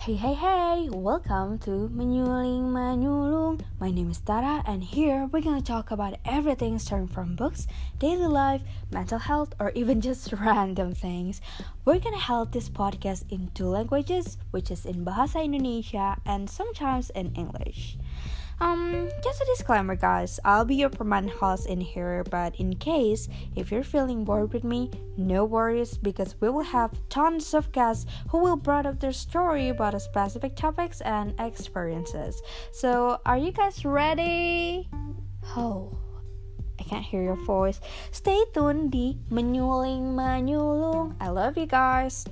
Hey, hey, hey! Welcome to Menyuling Manyulung. My name is Tara, and here we're gonna talk about everything starting from books, daily life, mental health, or even just random things. We're gonna hold this podcast in two languages, which is in Bahasa Indonesia and sometimes in English. Um, just a disclaimer, guys. I'll be your permanent host in here, but in case if you're feeling bored with me, no worries because we will have tons of guests who will bring up their story about specific topics and experiences. So, are you guys ready? Oh, I can't hear your voice. Stay tuned di Menyuling Manyulung. I love you guys.